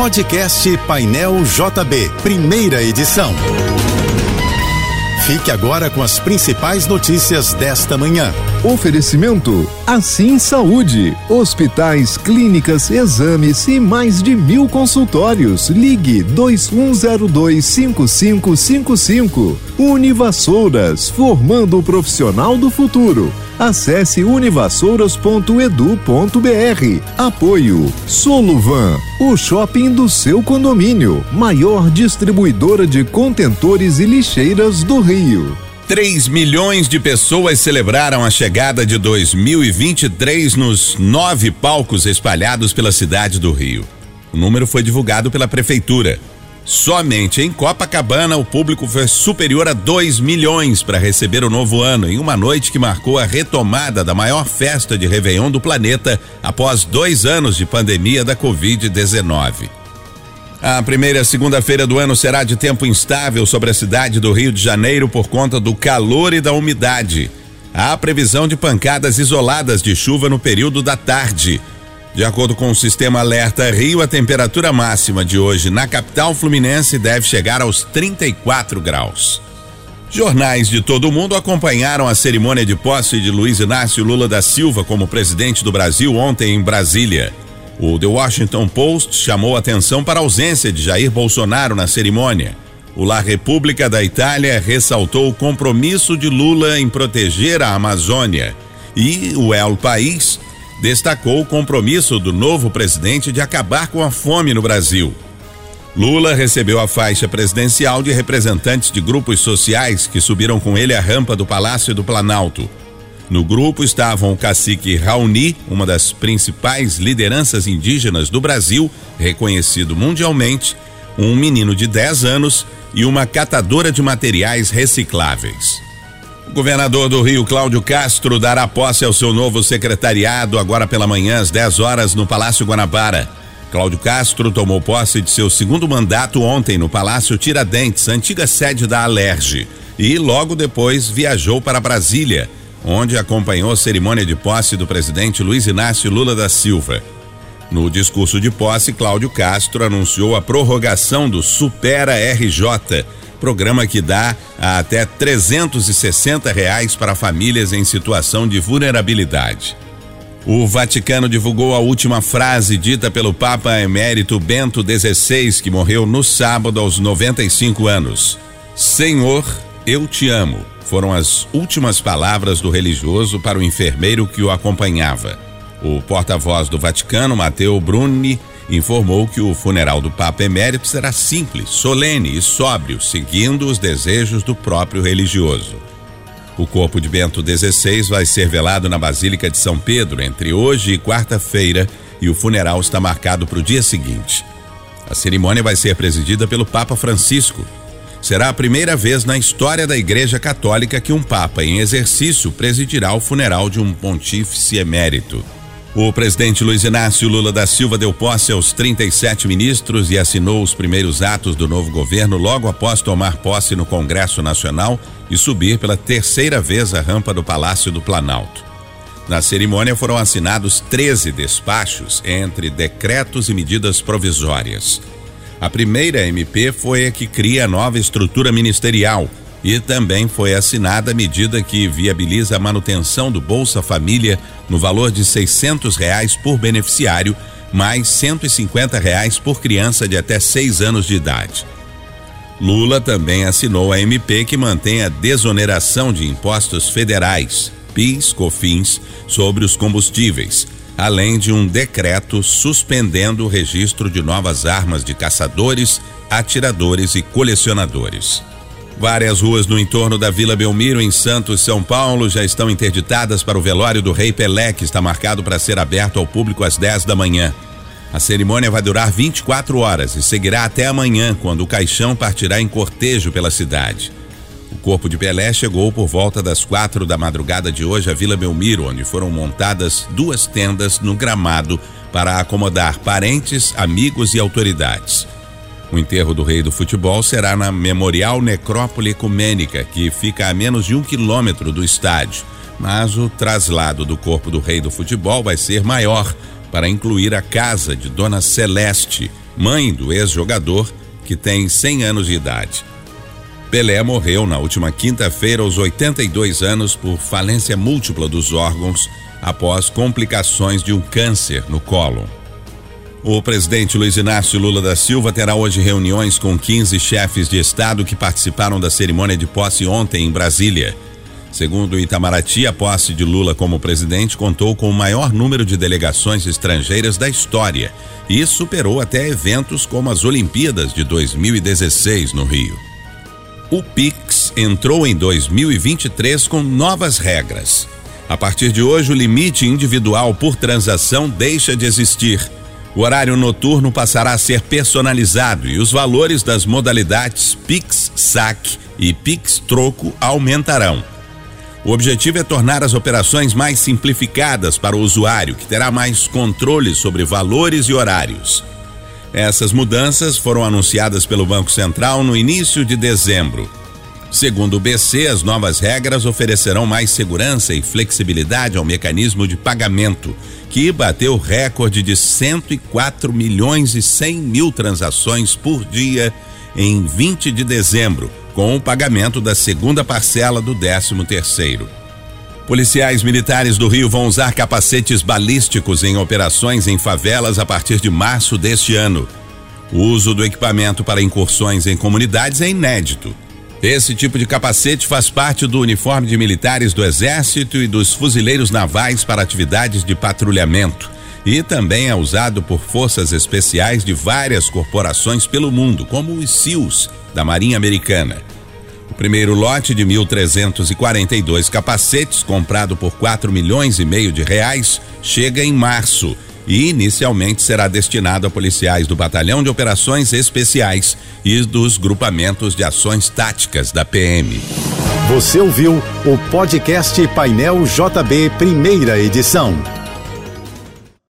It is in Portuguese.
Podcast Painel JB, primeira edição. Fique agora com as principais notícias desta manhã. Oferecimento Assim Saúde, hospitais, clínicas, exames e mais de mil consultórios. Ligue 21025555. Univassouras, formando o profissional do futuro. Acesse univassouras.edu.br. Apoio Soluvan, o shopping do seu condomínio, maior distribuidora de contentores e lixeiras do Rio. 3 milhões de pessoas celebraram a chegada de 2023 nos nove palcos espalhados pela cidade do Rio. O número foi divulgado pela prefeitura. Somente em Copacabana o público foi superior a 2 milhões para receber o novo ano, em uma noite que marcou a retomada da maior festa de Réveillon do planeta após dois anos de pandemia da Covid-19. A primeira segunda-feira do ano será de tempo instável sobre a cidade do Rio de Janeiro por conta do calor e da umidade. Há previsão de pancadas isoladas de chuva no período da tarde. De acordo com o sistema Alerta Rio, a temperatura máxima de hoje na capital fluminense deve chegar aos 34 graus. Jornais de todo o mundo acompanharam a cerimônia de posse de Luiz Inácio Lula da Silva como presidente do Brasil ontem em Brasília. O The Washington Post chamou atenção para a ausência de Jair Bolsonaro na cerimônia. O La República da Itália ressaltou o compromisso de Lula em proteger a Amazônia. E o El País destacou o compromisso do novo presidente de acabar com a fome no Brasil. Lula recebeu a faixa presidencial de representantes de grupos sociais que subiram com ele a rampa do Palácio do Planalto. No grupo estavam o cacique Raoni, uma das principais lideranças indígenas do Brasil, reconhecido mundialmente, um menino de 10 anos e uma catadora de materiais recicláveis. O governador do Rio, Cláudio Castro, dará posse ao seu novo secretariado agora pela manhã, às 10 horas, no Palácio Guanabara. Cláudio Castro tomou posse de seu segundo mandato ontem no Palácio Tiradentes, antiga sede da Alerge, e logo depois viajou para Brasília onde acompanhou a cerimônia de posse do presidente Luiz Inácio Lula da Silva. No discurso de posse, Cláudio Castro anunciou a prorrogação do Supera RJ, programa que dá até 360 reais para famílias em situação de vulnerabilidade. O Vaticano divulgou a última frase dita pelo Papa Emérito Bento XVI, que morreu no sábado aos 95 anos: Senhor, eu te amo foram as últimas palavras do religioso para o enfermeiro que o acompanhava. O porta-voz do Vaticano, Matteo Bruni, informou que o funeral do Papa Emérito será simples, solene e sóbrio, seguindo os desejos do próprio religioso. O corpo de Bento XVI vai ser velado na Basílica de São Pedro entre hoje e quarta-feira e o funeral está marcado para o dia seguinte. A cerimônia vai ser presidida pelo Papa Francisco, será a primeira vez na história da Igreja Católica que um Papa em exercício presidirá o funeral de um pontífice emérito. O presidente Luiz Inácio Lula da Silva deu posse aos 37 ministros e assinou os primeiros atos do novo governo logo após tomar posse no Congresso Nacional e subir pela terceira vez a rampa do Palácio do Planalto. Na cerimônia foram assinados 13 despachos entre decretos e medidas provisórias. A primeira MP foi a que cria a nova estrutura ministerial e também foi assinada a medida que viabiliza a manutenção do Bolsa Família no valor de seiscentos reais por beneficiário, mais cento e reais por criança de até seis anos de idade. Lula também assinou a MP que mantém a desoneração de impostos federais, PIS, COFINS, sobre os combustíveis além de um decreto suspendendo o registro de novas armas de caçadores, atiradores e colecionadores. Várias ruas no entorno da Vila Belmiro, em Santos, São Paulo, já estão interditadas para o velório do Rei Pelé, que está marcado para ser aberto ao público às 10 da manhã. A cerimônia vai durar 24 horas e seguirá até amanhã, quando o caixão partirá em cortejo pela cidade. O corpo de Pelé chegou por volta das quatro da madrugada de hoje à Vila Belmiro, onde foram montadas duas tendas no gramado para acomodar parentes, amigos e autoridades. O enterro do rei do futebol será na Memorial Necrópole Ecumênica, que fica a menos de um quilômetro do estádio. Mas o traslado do corpo do rei do futebol vai ser maior, para incluir a casa de Dona Celeste, mãe do ex-jogador, que tem 100 anos de idade. Pelé morreu na última quinta-feira aos 82 anos por falência múltipla dos órgãos após complicações de um câncer no cólon. O presidente Luiz Inácio Lula da Silva terá hoje reuniões com 15 chefes de Estado que participaram da cerimônia de posse ontem em Brasília. Segundo Itamaraty, a posse de Lula como presidente contou com o maior número de delegações estrangeiras da história e superou até eventos como as Olimpíadas de 2016 no Rio. O Pix entrou em 2023 com novas regras. A partir de hoje, o limite individual por transação deixa de existir. O horário noturno passará a ser personalizado e os valores das modalidades Pix Saque e Pix Troco aumentarão. O objetivo é tornar as operações mais simplificadas para o usuário, que terá mais controle sobre valores e horários. Essas mudanças foram anunciadas pelo Banco Central no início de dezembro. Segundo o BC, as novas regras oferecerão mais segurança e flexibilidade ao mecanismo de pagamento, que bateu recorde de 104 milhões e 100 mil transações por dia em 20 de dezembro, com o pagamento da segunda parcela do 13 terceiro. Policiais militares do Rio vão usar capacetes balísticos em operações em favelas a partir de março deste ano. O uso do equipamento para incursões em comunidades é inédito. Esse tipo de capacete faz parte do uniforme de militares do Exército e dos fuzileiros navais para atividades de patrulhamento e também é usado por forças especiais de várias corporações pelo mundo, como os SEALs da Marinha Americana. O primeiro lote de 1.342 capacetes, comprado por 4 milhões e meio de reais, chega em março e inicialmente será destinado a policiais do Batalhão de Operações Especiais e dos grupamentos de ações táticas da PM. Você ouviu o podcast Painel JB, primeira edição.